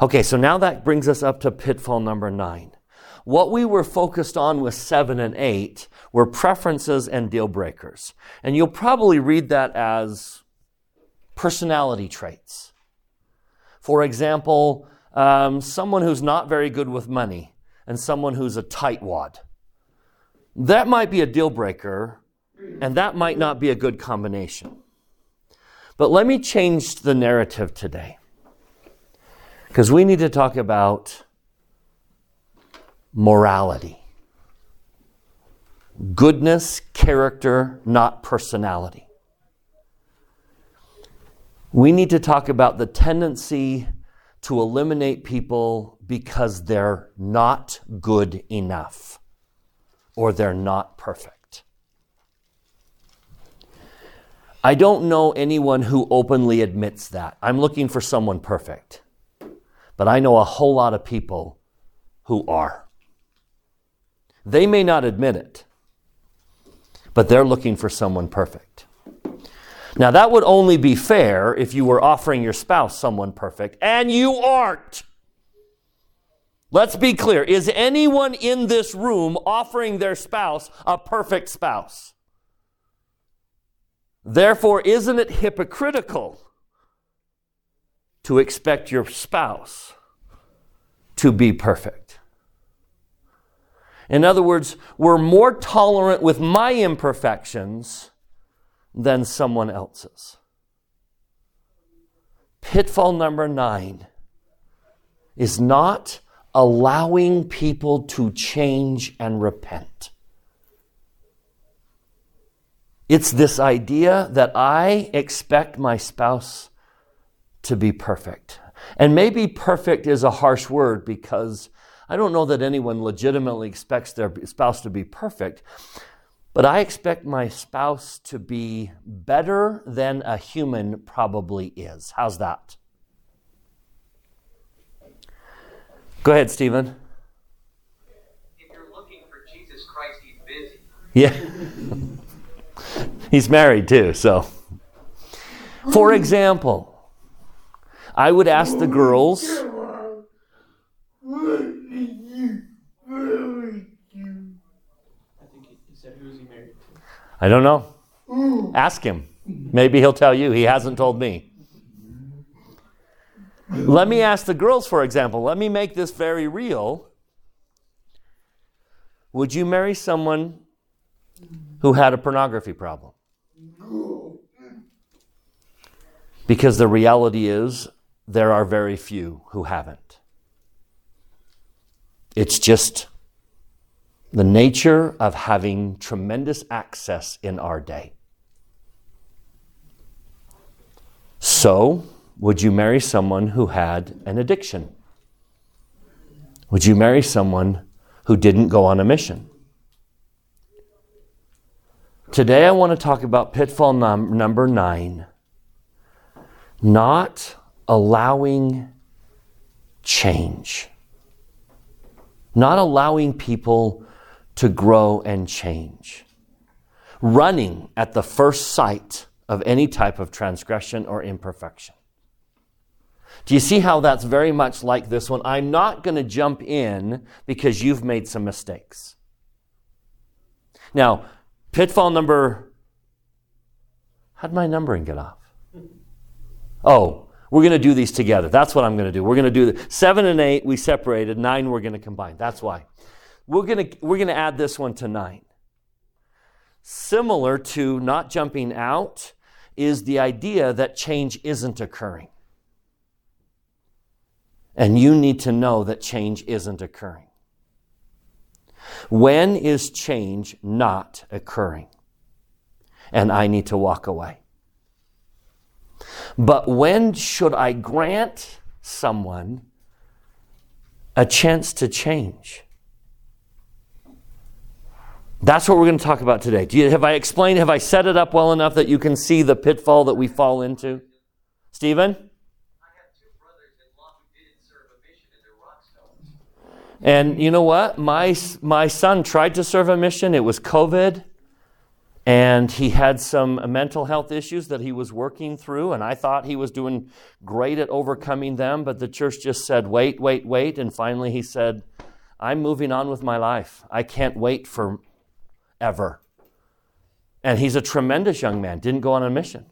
Okay, so now that brings us up to pitfall number nine. What we were focused on with seven and eight were preferences and deal breakers. And you'll probably read that as personality traits. For example, um, someone who's not very good with money and someone who's a tightwad. That might be a deal breaker, and that might not be a good combination. But let me change the narrative today. Because we need to talk about morality. Goodness, character, not personality. We need to talk about the tendency to eliminate people because they're not good enough or they're not perfect. I don't know anyone who openly admits that. I'm looking for someone perfect. But I know a whole lot of people who are. They may not admit it, but they're looking for someone perfect. Now, that would only be fair if you were offering your spouse someone perfect, and you aren't. Let's be clear. Is anyone in this room offering their spouse a perfect spouse? Therefore, isn't it hypocritical to expect your spouse to be perfect? In other words, we're more tolerant with my imperfections than someone else's. Pitfall number nine is not allowing people to change and repent. It's this idea that I expect my spouse to be perfect. And maybe perfect is a harsh word because I don't know that anyone legitimately expects their spouse to be perfect. But I expect my spouse to be better than a human probably is. How's that? Go ahead, Stephen. If you're looking for Jesus Christ, he's busy. Yeah. he's married too, so. For example, I would ask the girls. I don't know. Ask him. Maybe he'll tell you. He hasn't told me. Let me ask the girls, for example. Let me make this very real. Would you marry someone who had a pornography problem? Because the reality is, there are very few who haven't. It's just the nature of having tremendous access in our day. So, would you marry someone who had an addiction? Would you marry someone who didn't go on a mission? Today, I want to talk about pitfall num- number nine not allowing change, not allowing people to grow and change, running at the first sight of any type of transgression or imperfection. Do you see how that's very much like this one? I'm not going to jump in because you've made some mistakes. Now, pitfall number. How'd my numbering get off? Oh, we're going to do these together. That's what I'm going to do. We're going to do the, seven and eight. We separated. Nine. We're going to combine. That's why. We're going to we're going to add this one to nine. Similar to not jumping out is the idea that change isn't occurring. And you need to know that change isn't occurring. When is change not occurring? And I need to walk away. But when should I grant someone a chance to change? That's what we're going to talk about today. You, have I explained, have I set it up well enough that you can see the pitfall that we fall into? Stephen? I have two brothers-in-law didn't serve a mission and they're. And you know what? My, my son tried to serve a mission. It was COVID. And he had some mental health issues that he was working through, and I thought he was doing great at overcoming them, but the church just said, wait, wait, wait. And finally he said, I'm moving on with my life. I can't wait for ever. And he's a tremendous young man, didn't go on a mission.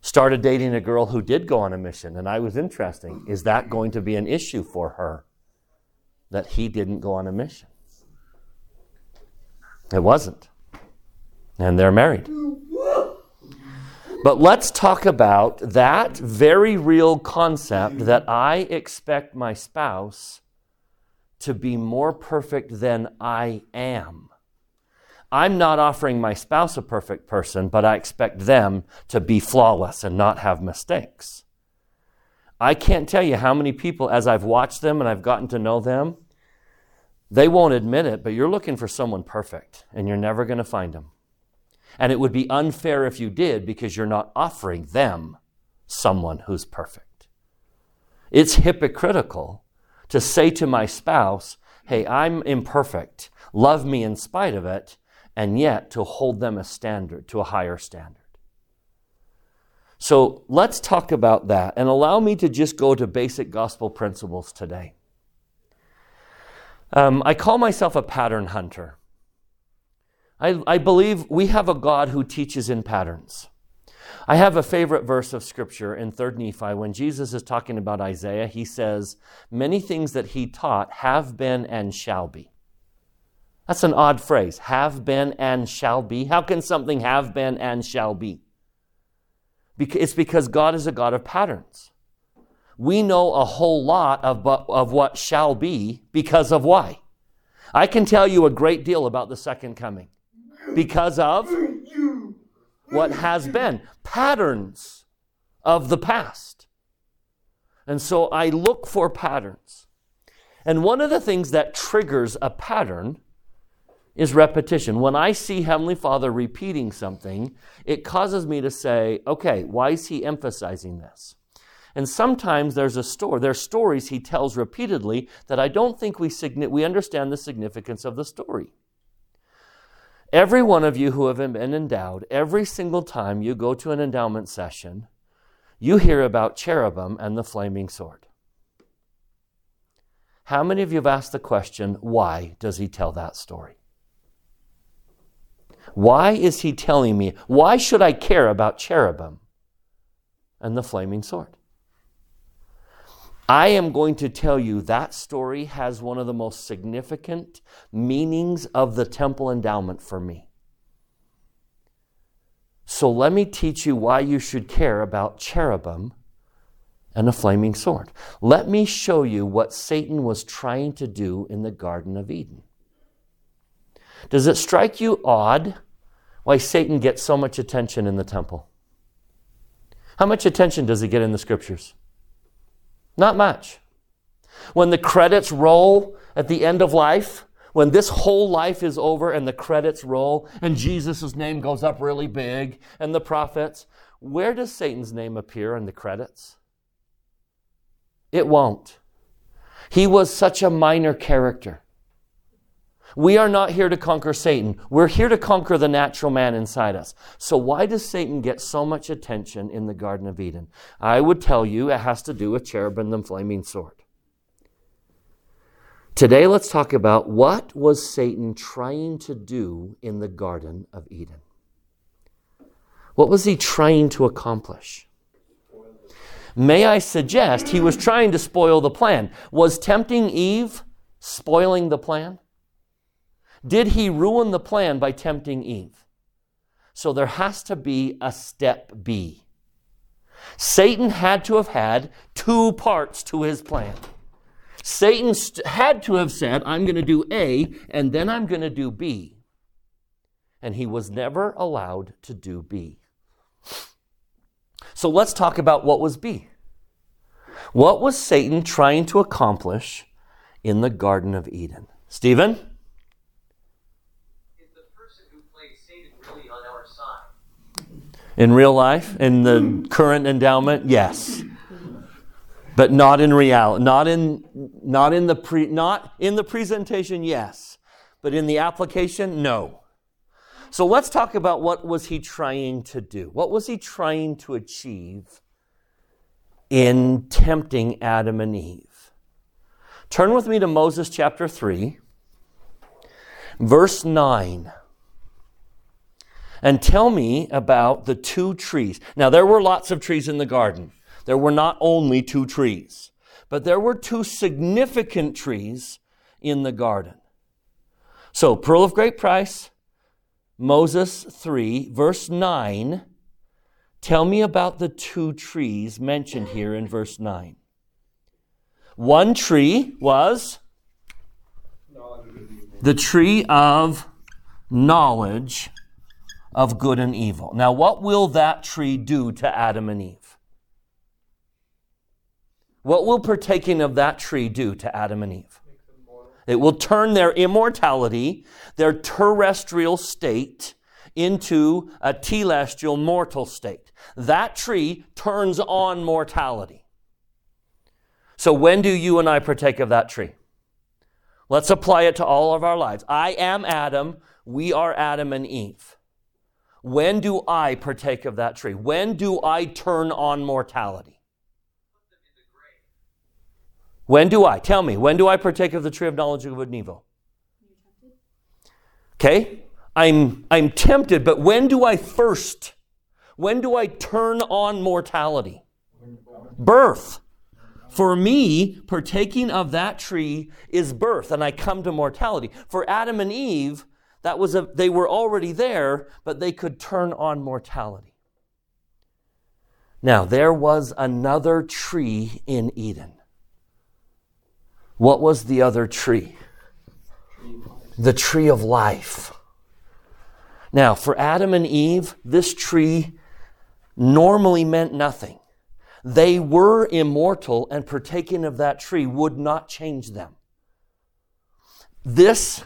Started dating a girl who did go on a mission, and I was interesting. Is that going to be an issue for her that he didn't go on a mission? It wasn't. And they're married. But let's talk about that very real concept that I expect my spouse to be more perfect than I am. I'm not offering my spouse a perfect person, but I expect them to be flawless and not have mistakes. I can't tell you how many people, as I've watched them and I've gotten to know them, they won't admit it, but you're looking for someone perfect and you're never going to find them. And it would be unfair if you did because you're not offering them someone who's perfect. It's hypocritical to say to my spouse, hey, I'm imperfect, love me in spite of it, and yet to hold them a standard, to a higher standard. So let's talk about that and allow me to just go to basic gospel principles today. Um, I call myself a pattern hunter. I, I believe we have a God who teaches in patterns. I have a favorite verse of scripture in 3rd Nephi when Jesus is talking about Isaiah. He says, Many things that he taught have been and shall be. That's an odd phrase. Have been and shall be. How can something have been and shall be? It's because God is a God of patterns. We know a whole lot of, of what shall be because of why. I can tell you a great deal about the second coming because of what has been patterns of the past. And so I look for patterns. And one of the things that triggers a pattern is repetition. When I see Heavenly Father repeating something, it causes me to say, okay, why is He emphasizing this? And sometimes there's a story, there's stories He tells repeatedly that I don't think we, we understand the significance of the story. Every one of you who have been endowed, every single time you go to an endowment session, you hear about cherubim and the flaming sword. How many of you have asked the question, why does he tell that story? Why is he telling me? Why should I care about cherubim and the flaming sword? I am going to tell you that story has one of the most significant meanings of the temple endowment for me. So let me teach you why you should care about cherubim and a flaming sword. Let me show you what Satan was trying to do in the Garden of Eden. Does it strike you odd why Satan gets so much attention in the temple? How much attention does he get in the scriptures? Not much. When the credits roll at the end of life, when this whole life is over and the credits roll and Jesus' name goes up really big and the prophets, where does Satan's name appear in the credits? It won't. He was such a minor character. We are not here to conquer Satan. We're here to conquer the natural man inside us. So, why does Satan get so much attention in the Garden of Eden? I would tell you it has to do with cherubim and flaming sword. Today, let's talk about what was Satan trying to do in the Garden of Eden? What was he trying to accomplish? May I suggest he was trying to spoil the plan? Was tempting Eve spoiling the plan? Did he ruin the plan by tempting Eve? So there has to be a step B. Satan had to have had two parts to his plan. Satan st- had to have said, I'm going to do A and then I'm going to do B. And he was never allowed to do B. So let's talk about what was B. What was Satan trying to accomplish in the Garden of Eden? Stephen? In real life, in the current endowment, yes. But not in reality, not in not in the pre not in the presentation, yes. But in the application, no. So let's talk about what was he trying to do? What was he trying to achieve in tempting Adam and Eve? Turn with me to Moses chapter 3, verse 9 and tell me about the two trees. Now, there were lots of trees in the garden. There were not only two trees, but there were two significant trees in the garden. So, Pearl of Great Price, Moses 3, verse 9. Tell me about the two trees mentioned here in verse 9. One tree was the tree of knowledge of good and evil. Now, what will that tree do to Adam and Eve? What will partaking of that tree do to Adam and Eve? It will turn their immortality, their terrestrial state, into a telestial mortal state. That tree turns on mortality. So, when do you and I partake of that tree? Let's apply it to all of our lives. I am Adam. We are Adam and Eve. When do I partake of that tree? When do I turn on mortality? When do I? Tell me, when do I partake of the tree of knowledge of good and evil? Okay? I'm, I'm tempted, but when do I first? When do I turn on mortality? Birth. For me, partaking of that tree is birth, and I come to mortality. For Adam and Eve, that was a, they were already there, but they could turn on mortality. Now, there was another tree in Eden. What was the other tree? The tree of life. Now, for Adam and Eve, this tree normally meant nothing. They were immortal, and partaking of that tree would not change them. This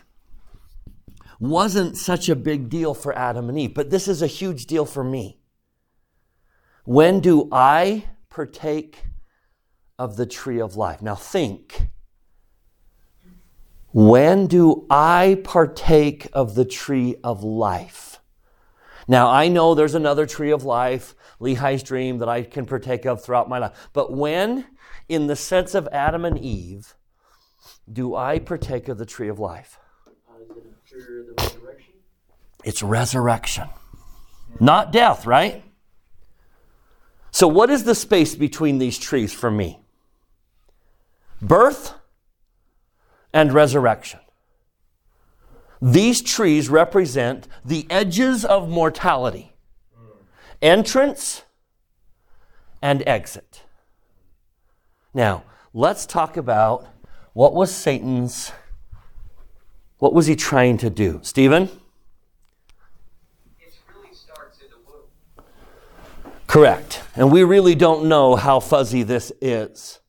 wasn't such a big deal for Adam and Eve, but this is a huge deal for me. When do I partake of the tree of life? Now think. When do I partake of the tree of life? Now, I know there's another tree of life, Lehi's dream, that I can partake of throughout my life. But when, in the sense of Adam and Eve, do I partake of the tree of life? Resurrection? It's resurrection, not death, right? So, what is the space between these trees for me? Birth and resurrection. These trees represent the edges of mortality entrance and exit. Now, let's talk about what was Satan's what was he trying to do? Stephen? It really starts in the womb. Correct. And we really don't know how fuzzy this is.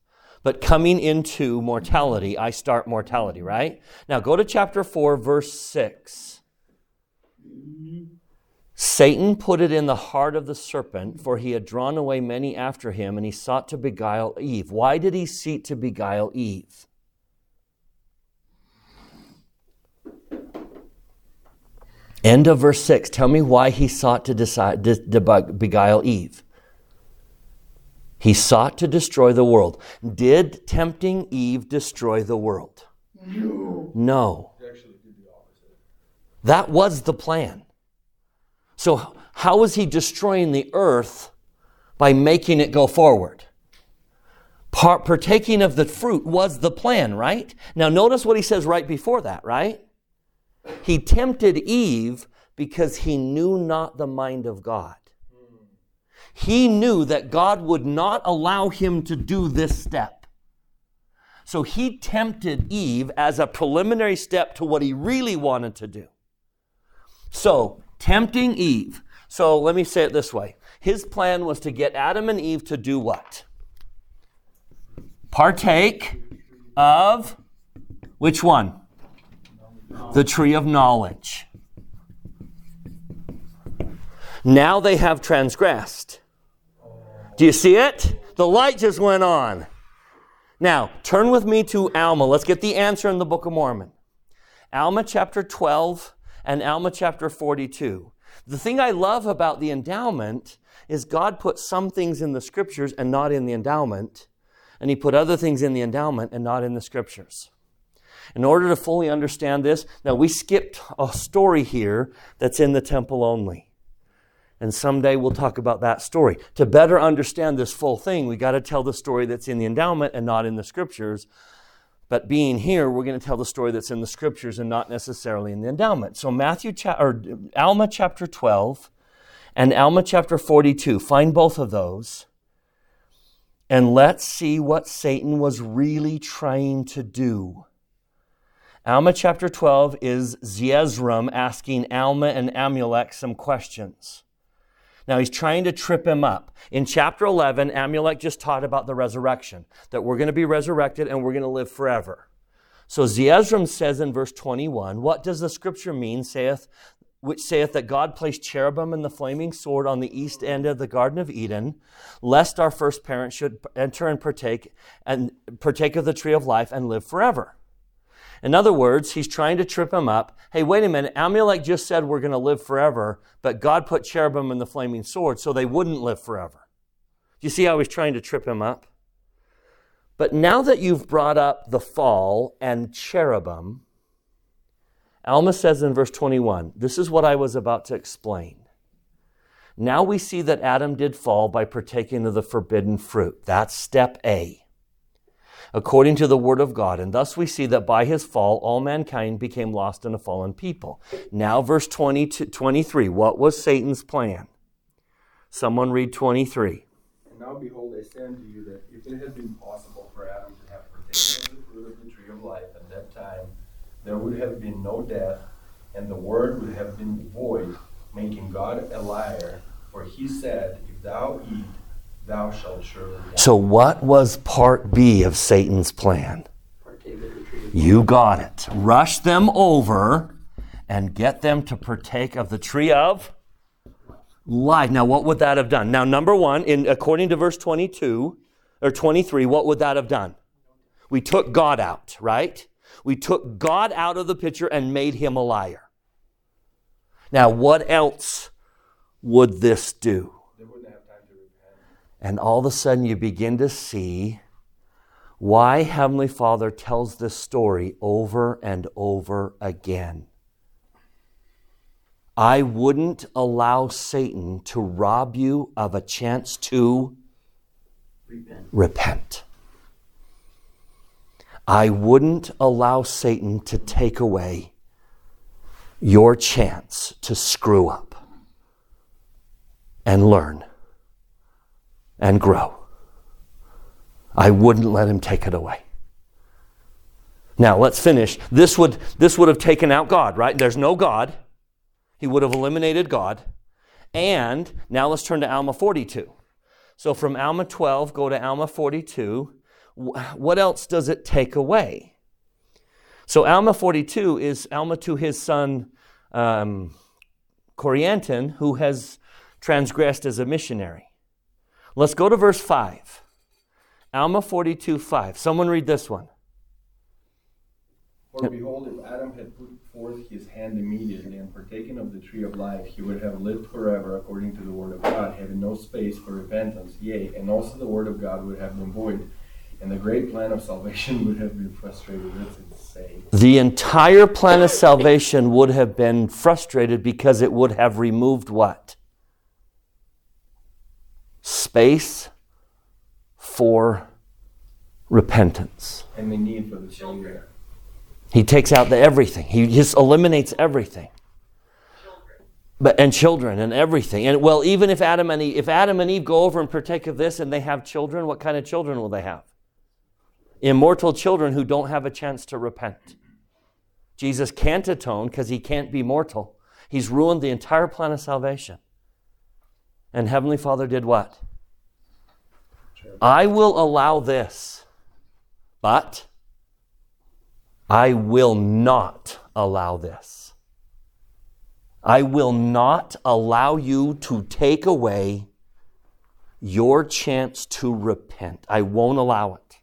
But coming into mortality, I start mortality, right? Now go to chapter 4, verse 6. Satan put it in the heart of the serpent, for he had drawn away many after him, and he sought to beguile Eve. Why did he seek to beguile Eve? End of verse 6. Tell me why he sought to, decide, to, to beguile Eve. He sought to destroy the world. Did tempting Eve destroy the world? No. No. That was the plan. So, how was he destroying the earth by making it go forward? Part, partaking of the fruit was the plan, right? Now, notice what he says right before that, right? He tempted Eve because he knew not the mind of God. He knew that God would not allow him to do this step. So he tempted Eve as a preliminary step to what he really wanted to do. So, tempting Eve. So let me say it this way His plan was to get Adam and Eve to do what? Partake of which one? The tree of knowledge. Now they have transgressed. Do you see it? The light just went on. Now, turn with me to Alma. Let's get the answer in the Book of Mormon. Alma chapter 12 and Alma chapter 42. The thing I love about the endowment is God put some things in the scriptures and not in the endowment, and He put other things in the endowment and not in the scriptures. In order to fully understand this, now we skipped a story here that's in the temple only. And someday we'll talk about that story. To better understand this full thing, we got to tell the story that's in the endowment and not in the scriptures. But being here, we're going to tell the story that's in the scriptures and not necessarily in the endowment. So Matthew cha- or Alma chapter 12 and Alma chapter 42, find both of those. And let's see what Satan was really trying to do. Alma chapter 12 is Zeezrom asking Alma and Amulek some questions. Now he's trying to trip him up. In chapter 11, Amulek just taught about the resurrection, that we're going to be resurrected and we're going to live forever. So Zeezrom says in verse 21, What does the scripture mean, saith, which saith that God placed cherubim and the flaming sword on the east end of the Garden of Eden, lest our first parents should enter and partake and partake of the tree of life and live forever. In other words, he's trying to trip him up. Hey, wait a minute. Amulek just said we're going to live forever, but God put cherubim in the flaming sword so they wouldn't live forever. You see how he's trying to trip him up? But now that you've brought up the fall and cherubim, Alma says in verse 21, this is what I was about to explain. Now we see that Adam did fall by partaking of the forbidden fruit. That's step A according to the word of God. And thus we see that by his fall, all mankind became lost in a fallen people. Now, verse 20 to 23. What was Satan's plan? Someone read 23. And now behold, I say unto you that if it had been possible for Adam to have partaken of the fruit of the tree of life at that time, there would have been no death, and the word would have been void, making God a liar. For he said, If thou eat, thou shalt surely die. So, what was part B of Satan's plan? Partake of the tree of You got it. Rush them over and get them to partake of the tree of life. Now, what would that have done? Now, number one, in according to verse 22 or 23, what would that have done? We took God out, right? We took God out of the picture and made him a liar. Now, what else would this do? They wouldn't have time to repent. And all of a sudden, you begin to see why Heavenly Father tells this story over and over again. I wouldn't allow Satan to rob you of a chance to repent. repent. I wouldn't allow Satan to take away your chance to screw up and learn and grow. I wouldn't let him take it away. Now, let's finish. This would, this would have taken out God, right? There's no God. He would have eliminated God. And now let's turn to Alma 42. So from Alma 12, go to Alma 42. What else does it take away? So Alma 42 is Alma to his son um, Corianton, who has transgressed as a missionary. Let's go to verse 5. Alma 42, 5. Someone read this one. For behold, if Adam had put forth his hand immediately and partaken of the tree of life, he would have lived forever according to the word of God, having no space for repentance. Yea, and also the word of God would have been void, and the great plan of salvation would have been frustrated. That's insane. The entire plan of salvation would have been frustrated because it would have removed what? Space for repentance. And the need for the Savior. He takes out the everything. He just eliminates everything. Children. But and children and everything. And well, even if Adam and Eve, if Adam and Eve go over and partake of this and they have children, what kind of children will they have? Immortal children who don't have a chance to repent. Jesus can't atone because he can't be mortal. He's ruined the entire plan of salvation. And Heavenly Father did what? I will allow this, but I will not allow this. I will not allow you to take away your chance to repent. I won't allow it.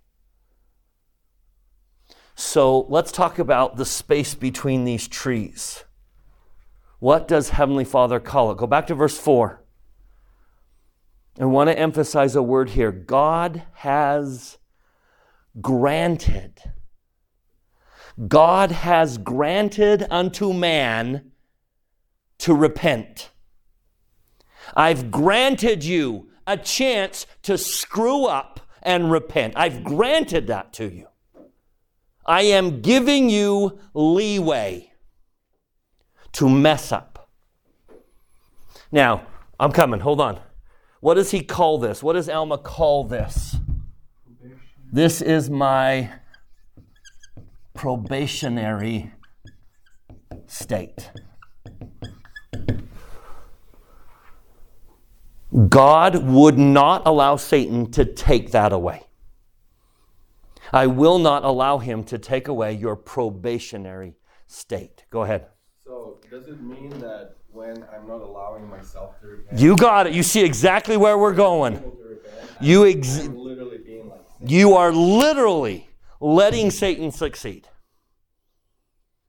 So let's talk about the space between these trees. What does Heavenly Father call it? Go back to verse 4. I want to emphasize a word here. God has granted. God has granted unto man to repent. I've granted you a chance to screw up and repent. I've granted that to you. I am giving you leeway to mess up. Now, I'm coming. Hold on. What does he call this? What does Alma call this? This is my probationary state. God would not allow Satan to take that away. I will not allow him to take away your probationary state. Go ahead. So does it mean that when I'm not allowing myself to repent, You got it. You see exactly where we're going. You ex- I'm literally being like, You are literally letting Satan succeed.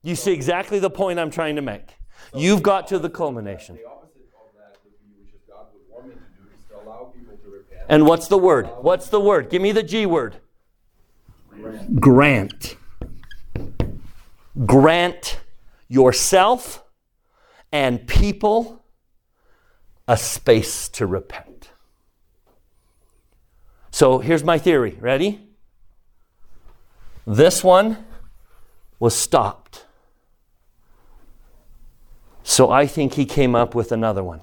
You see exactly the point I'm trying to make. You've got to the culmination. the opposite of that would be, which is God would want me to do, is to allow people to repent. And what's the word? What's the word? Give me the G word. Grant. Grant yourself and people a space to repent. So here's my theory. Ready? This one was stopped. So I think he came up with another one.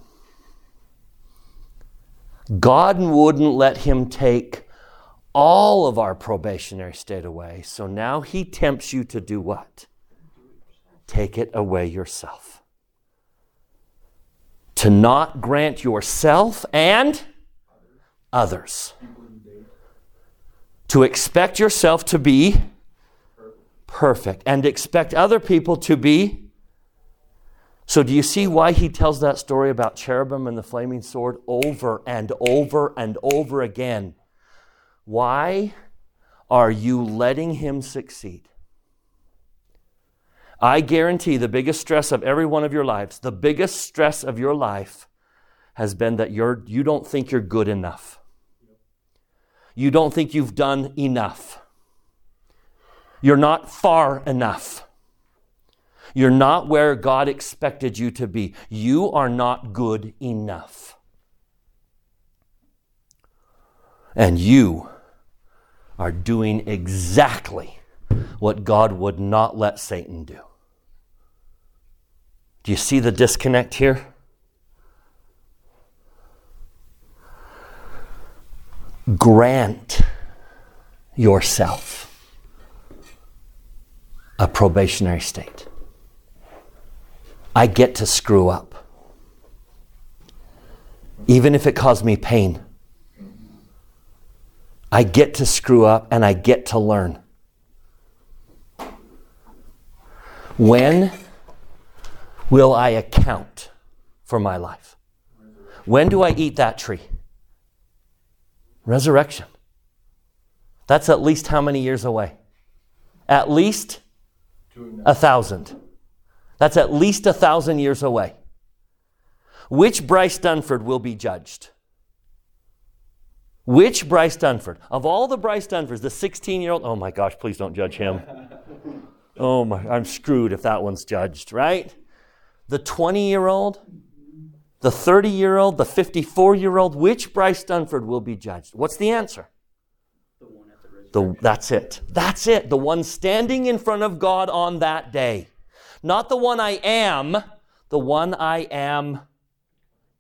God wouldn't let him take all of our probationary state away. So now he tempts you to do what? Take it away yourself. To not grant yourself and others. To expect yourself to be perfect and expect other people to be. So, do you see why he tells that story about cherubim and the flaming sword over and over and over again? Why are you letting him succeed? I guarantee the biggest stress of every one of your lives, the biggest stress of your life has been that you're, you don't think you're good enough. You don't think you've done enough. You're not far enough. You're not where God expected you to be. You are not good enough. And you are doing exactly what God would not let Satan do. Do you see the disconnect here? Grant yourself a probationary state. I get to screw up, even if it caused me pain. I get to screw up and I get to learn. When will I account for my life? When do I eat that tree? Resurrection. That's at least how many years away? At least a thousand. That's at least a thousand years away. Which Bryce Dunford will be judged? Which Bryce Dunford? Of all the Bryce Dunfords, the 16 year old, oh my gosh, please don't judge him. Oh my, I'm screwed if that one's judged, right? The 20 year old, the 30 year old, the 54 year old, which Bryce Dunford will be judged? What's the answer? The one at the resurrection. The, that's it. That's it. The one standing in front of God on that day. Not the one I am, the one I am.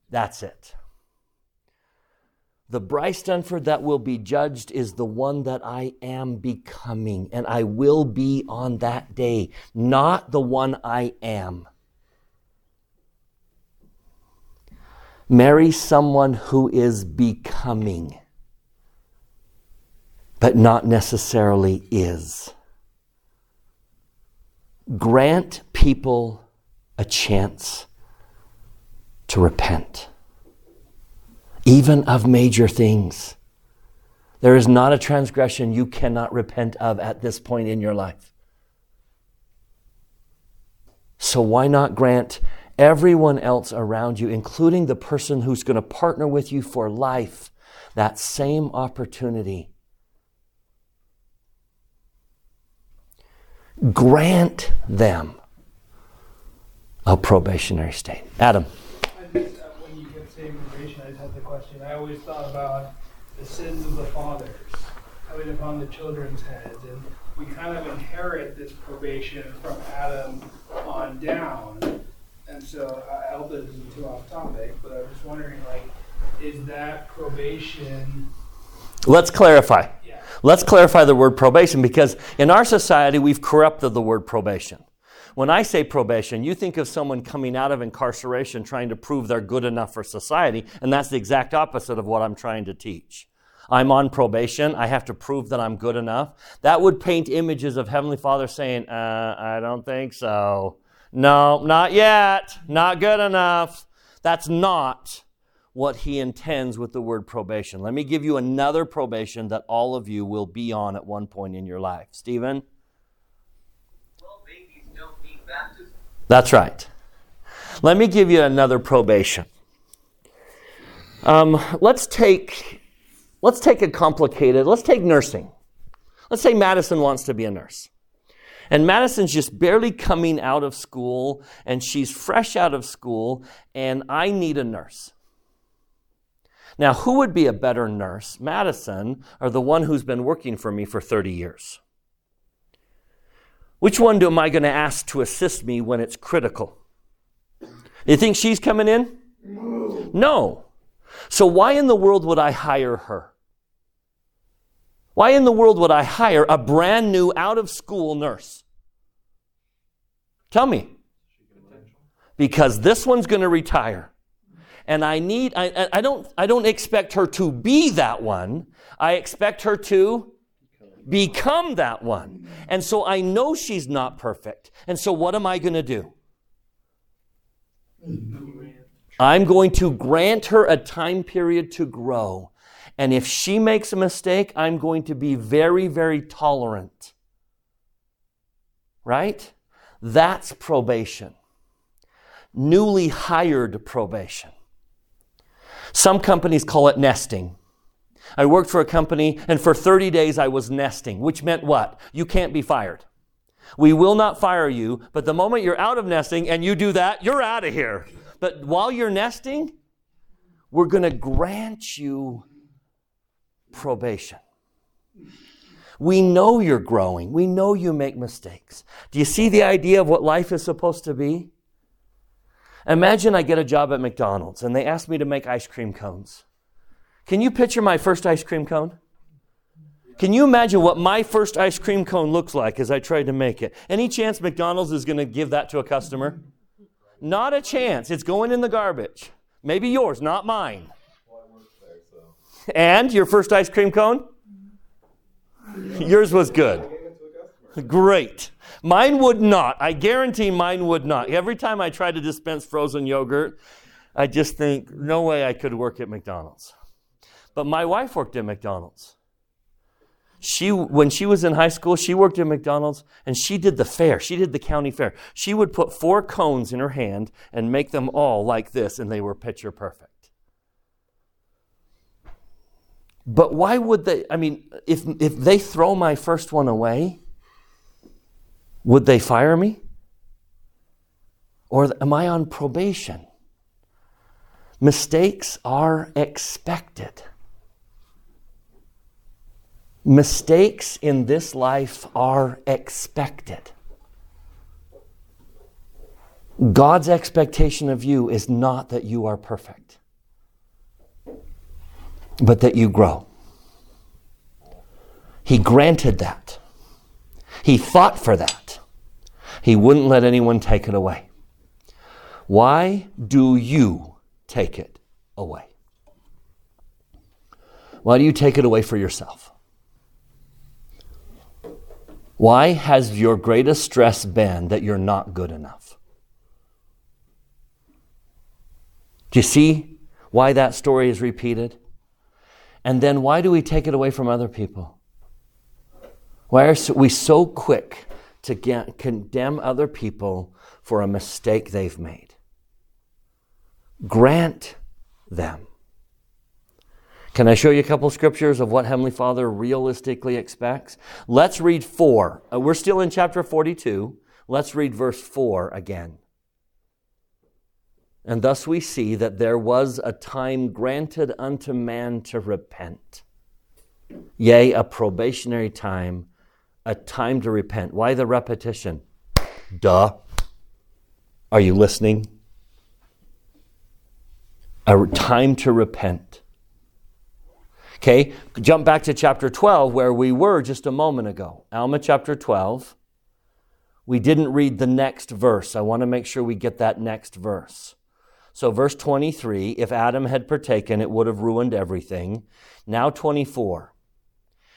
That's it. The Bryce Dunford that will be judged is the one that I am becoming, and I will be on that day, not the one I am. Marry someone who is becoming, but not necessarily is. Grant people a chance to repent even of major things. There is not a transgression you cannot repent of at this point in your life. So, why not grant everyone else around you, including the person who's going to partner with you for life, that same opportunity. Grant them a probationary state. Adam. I just, uh, when you get saying immigration, I just had the question. I always thought about the sins of the fathers coming upon the children's heads, and we kind of inherit this probation from Adam on down. And so I hope this isn't too off topic, but I was wondering, like, is that probation? Let's clarify. Yeah. Let's clarify the word probation because in our society we've corrupted the word probation. When I say probation, you think of someone coming out of incarceration trying to prove they're good enough for society, and that's the exact opposite of what I'm trying to teach. I'm on probation. I have to prove that I'm good enough. That would paint images of Heavenly Father saying, uh, I don't think so. No, not yet. Not good enough. That's not what he intends with the word probation. Let me give you another probation that all of you will be on at one point in your life. Stephen? Well, babies don't need baptism. That's right. Let me give you another probation. Um, let's take let's take a complicated. Let's take nursing. Let's say Madison wants to be a nurse. And Madison's just barely coming out of school and she's fresh out of school and I need a nurse. Now, who would be a better nurse, Madison or the one who's been working for me for 30 years? Which one do am I going to ask to assist me when it's critical? You think she's coming in? No. So why in the world would I hire her? Why in the world would I hire a brand new out of school nurse? Tell me. Because this one's going to retire. And I need, I, I- don't, I don't expect her to be that one. I expect her to become that one. And so I know she's not perfect. And so what am I going to do? I'm going to grant her a time period to grow. And if she makes a mistake, I'm going to be very, very tolerant. Right? That's probation. Newly hired probation. Some companies call it nesting. I worked for a company, and for 30 days I was nesting, which meant what? You can't be fired. We will not fire you, but the moment you're out of nesting and you do that, you're out of here. But while you're nesting, we're going to grant you probation. We know you're growing. We know you make mistakes. Do you see the idea of what life is supposed to be? Imagine I get a job at McDonald's and they ask me to make ice cream cones. Can you picture my first ice cream cone? Can you imagine what my first ice cream cone looks like as I tried to make it? Any chance McDonald's is going to give that to a customer? Not a chance. It's going in the garbage. Maybe yours, not mine. And your first ice cream cone? Yours was good. Great. Mine would not. I guarantee mine would not. Every time I try to dispense frozen yogurt, I just think, no way I could work at McDonald's. But my wife worked at McDonald's. She, when she was in high school, she worked at McDonald's and she did the fair. She did the county fair. She would put four cones in her hand and make them all like this, and they were picture perfect. But why would they? I mean, if, if they throw my first one away, would they fire me? Or am I on probation? Mistakes are expected. Mistakes in this life are expected. God's expectation of you is not that you are perfect, but that you grow. He granted that. He fought for that. He wouldn't let anyone take it away. Why do you take it away? Why do you take it away for yourself? Why has your greatest stress been that you're not good enough? Do you see why that story is repeated? And then why do we take it away from other people? Why are we so quick to get, condemn other people for a mistake they've made? grant them. Can I show you a couple scriptures of what Heavenly Father realistically expects? Let's read four. Uh, we're still in chapter 42. Let's read verse 4 again. And thus we see that there was a time granted unto man to repent. Yea, a probationary time, a time to repent. Why the repetition? Duh. Are you listening? A time to repent. Okay, jump back to chapter 12 where we were just a moment ago. Alma chapter 12. We didn't read the next verse. I want to make sure we get that next verse. So, verse 23 if Adam had partaken, it would have ruined everything. Now, 24.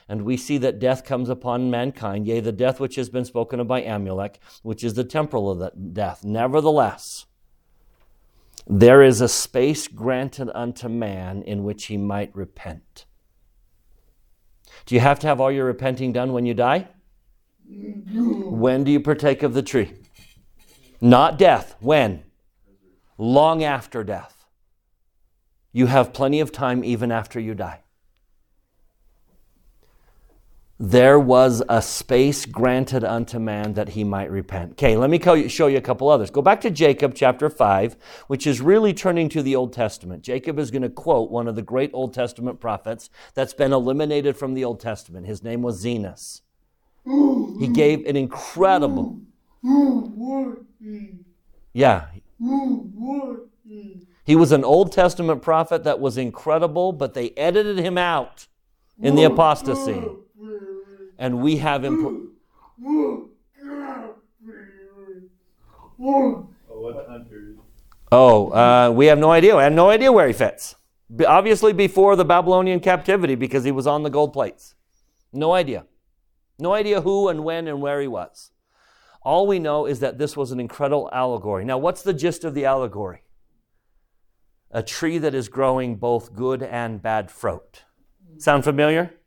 And we see that death comes upon mankind, yea, the death which has been spoken of by Amulek, which is the temporal of the death. Nevertheless, there is a space granted unto man in which he might repent. Do you have to have all your repenting done when you die? When do you partake of the tree? Not death. When? Long after death. You have plenty of time even after you die. There was a space granted unto man that he might repent. Okay, let me show you a couple others. Go back to Jacob chapter 5, which is really turning to the Old Testament. Jacob is going to quote one of the great Old Testament prophets that's been eliminated from the Old Testament. His name was Zenos. He gave an incredible. Yeah. He was an Old Testament prophet that was incredible, but they edited him out in the apostasy. And we have him. Oh, uh, we have no idea. We have no idea where he fits. Obviously, before the Babylonian captivity, because he was on the gold plates. No idea. No idea who and when and where he was. All we know is that this was an incredible allegory. Now, what's the gist of the allegory? A tree that is growing both good and bad fruit. Sound familiar?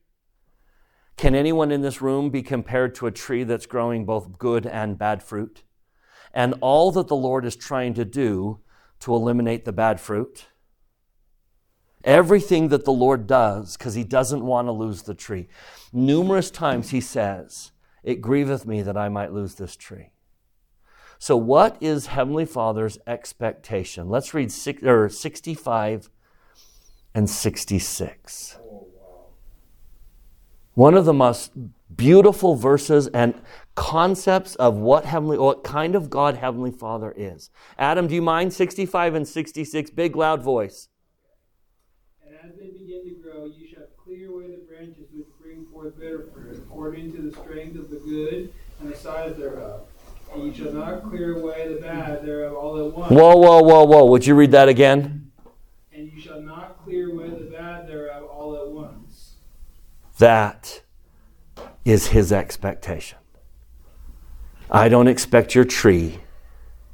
Can anyone in this room be compared to a tree that's growing both good and bad fruit? And all that the Lord is trying to do to eliminate the bad fruit? Everything that the Lord does, because he doesn't want to lose the tree. Numerous times he says, It grieveth me that I might lose this tree. So, what is Heavenly Father's expectation? Let's read six, or 65 and 66. One of the most beautiful verses and concepts of what heavenly what kind of God heavenly Father is. Adam, do you mind 65 and 66 big loud voice? And as they begin to grow, you shall clear away the branches which bring forth bitter fruit, according to the strength of the good and the size thereof. And you shall not clear away the bad thereof all at once. Whoa, whoa, whoa, whoa. Would you read that again? And you shall not clear away the bad thereof all at once. That is his expectation. I don't expect your tree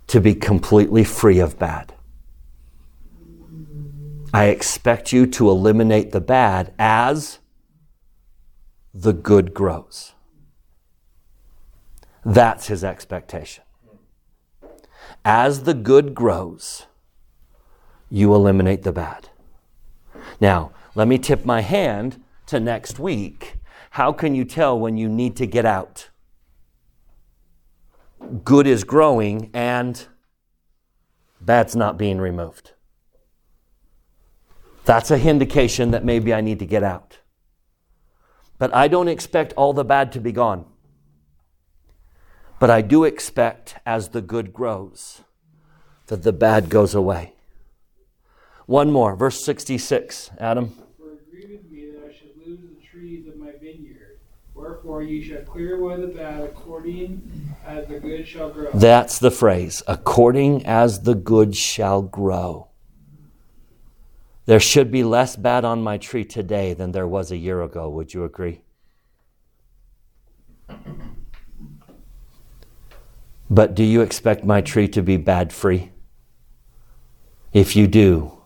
to be completely free of bad. I expect you to eliminate the bad as the good grows. That's his expectation. As the good grows, you eliminate the bad. Now, let me tip my hand to next week. How can you tell when you need to get out? Good is growing and bad's not being removed. That's a indication that maybe I need to get out. But I don't expect all the bad to be gone. But I do expect, as the good grows, that the bad goes away. One more, verse 66, Adam. For it grieveth me that I should lose the trees of my vineyard. Wherefore ye shall clear away the bad according as the good shall grow. That's the phrase, according as the good shall grow. There should be less bad on my tree today than there was a year ago. Would you agree? But do you expect my tree to be bad free? If you do,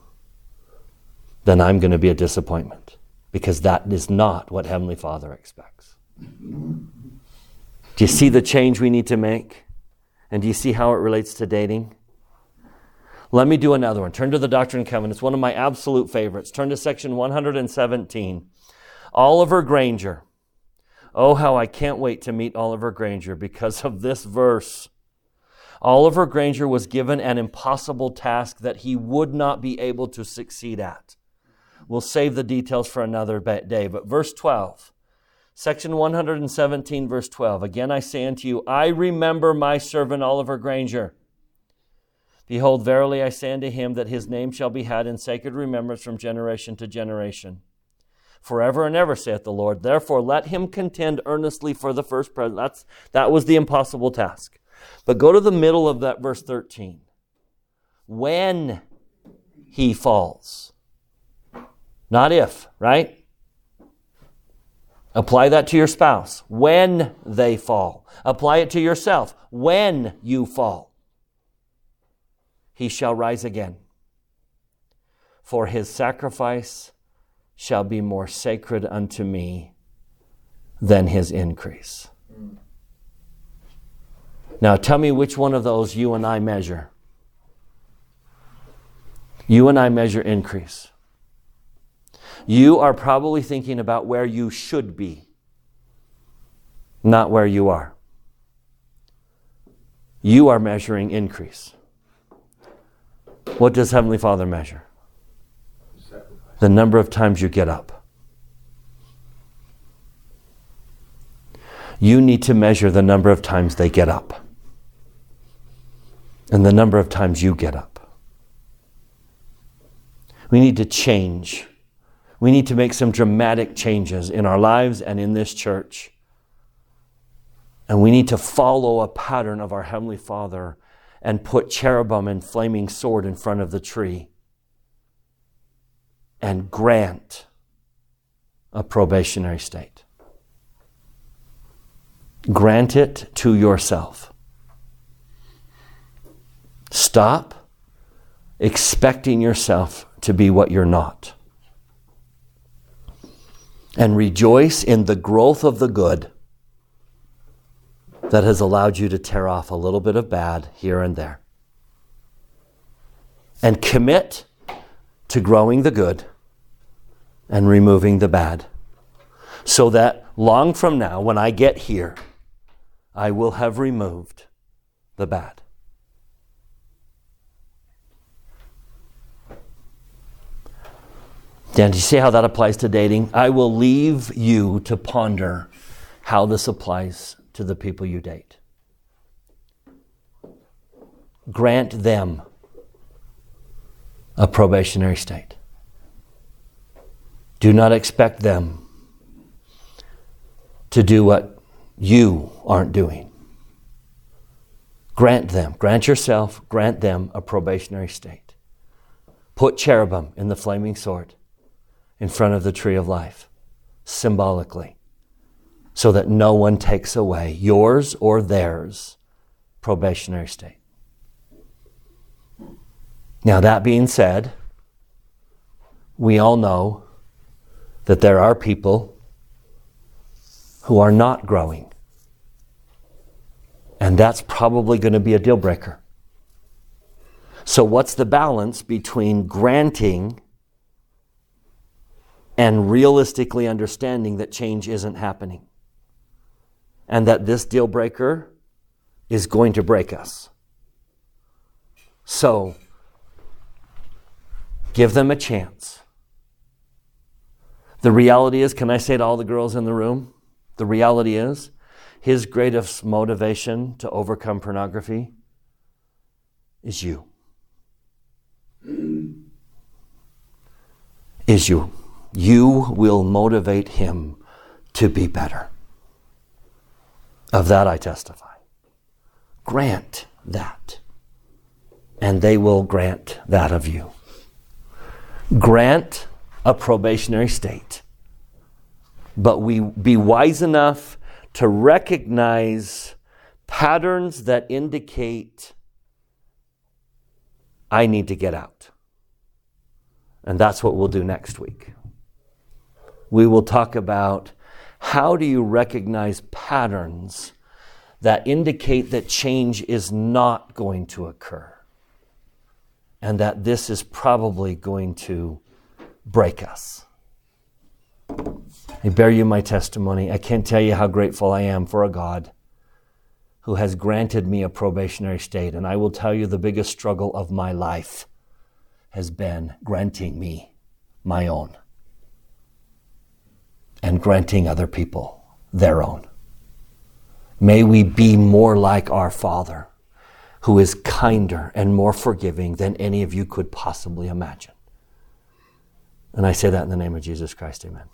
then I'm going to be a disappointment because that is not what Heavenly Father expects. Do you see the change we need to make? And do you see how it relates to dating? Let me do another one. Turn to the Doctrine and Covenants, one of my absolute favorites. Turn to section 117. Oliver Granger. Oh, how I can't wait to meet Oliver Granger because of this verse. Oliver Granger was given an impossible task that he would not be able to succeed at. We'll save the details for another day, but verse 12. Section 117, verse 12. Again I say unto you, I remember my servant Oliver Granger. Behold, verily I say unto him that his name shall be had in sacred remembrance from generation to generation. Forever and ever, saith the Lord. Therefore, let him contend earnestly for the first president. That's, that was the impossible task. But go to the middle of that verse 13. When he falls. Not if, right? Apply that to your spouse. When they fall. Apply it to yourself. When you fall. He shall rise again. For his sacrifice shall be more sacred unto me than his increase. Now tell me which one of those you and I measure. You and I measure increase. You are probably thinking about where you should be, not where you are. You are measuring increase. What does Heavenly Father measure? The number of times you get up. You need to measure the number of times they get up and the number of times you get up. We need to change. We need to make some dramatic changes in our lives and in this church. And we need to follow a pattern of our Heavenly Father and put cherubim and flaming sword in front of the tree and grant a probationary state. Grant it to yourself. Stop expecting yourself to be what you're not. And rejoice in the growth of the good that has allowed you to tear off a little bit of bad here and there. And commit to growing the good and removing the bad. So that long from now, when I get here, I will have removed the bad. Dan, do you see how that applies to dating? I will leave you to ponder how this applies to the people you date. Grant them a probationary state. Do not expect them to do what you aren't doing. Grant them, grant yourself, grant them a probationary state. Put cherubim in the flaming sword in front of the tree of life, symbolically, so that no one takes away yours or theirs probationary state. Now, that being said, we all know that there are people who are not growing. And that's probably going to be a deal breaker. So, what's the balance between granting and realistically understanding that change isn't happening and that this deal breaker is going to break us. So, give them a chance. The reality is, can I say to all the girls in the room? The reality is, his greatest motivation to overcome pornography is you. Is you you will motivate him to be better. Of that I testify. Grant that, and they will grant that of you. Grant a probationary state, but we be wise enough to recognize patterns that indicate I need to get out. And that's what we'll do next week we will talk about how do you recognize patterns that indicate that change is not going to occur. and that this is probably going to break us. I bear you my testimony. I can't tell you how grateful I am for a God who has granted me a probationary state. And I will tell you the biggest struggle of my life has been granting me my own and granting other people their own. May we be more like our Father, who is kinder and more forgiving than any of you could possibly imagine. And I say that in the name of Jesus Christ, amen.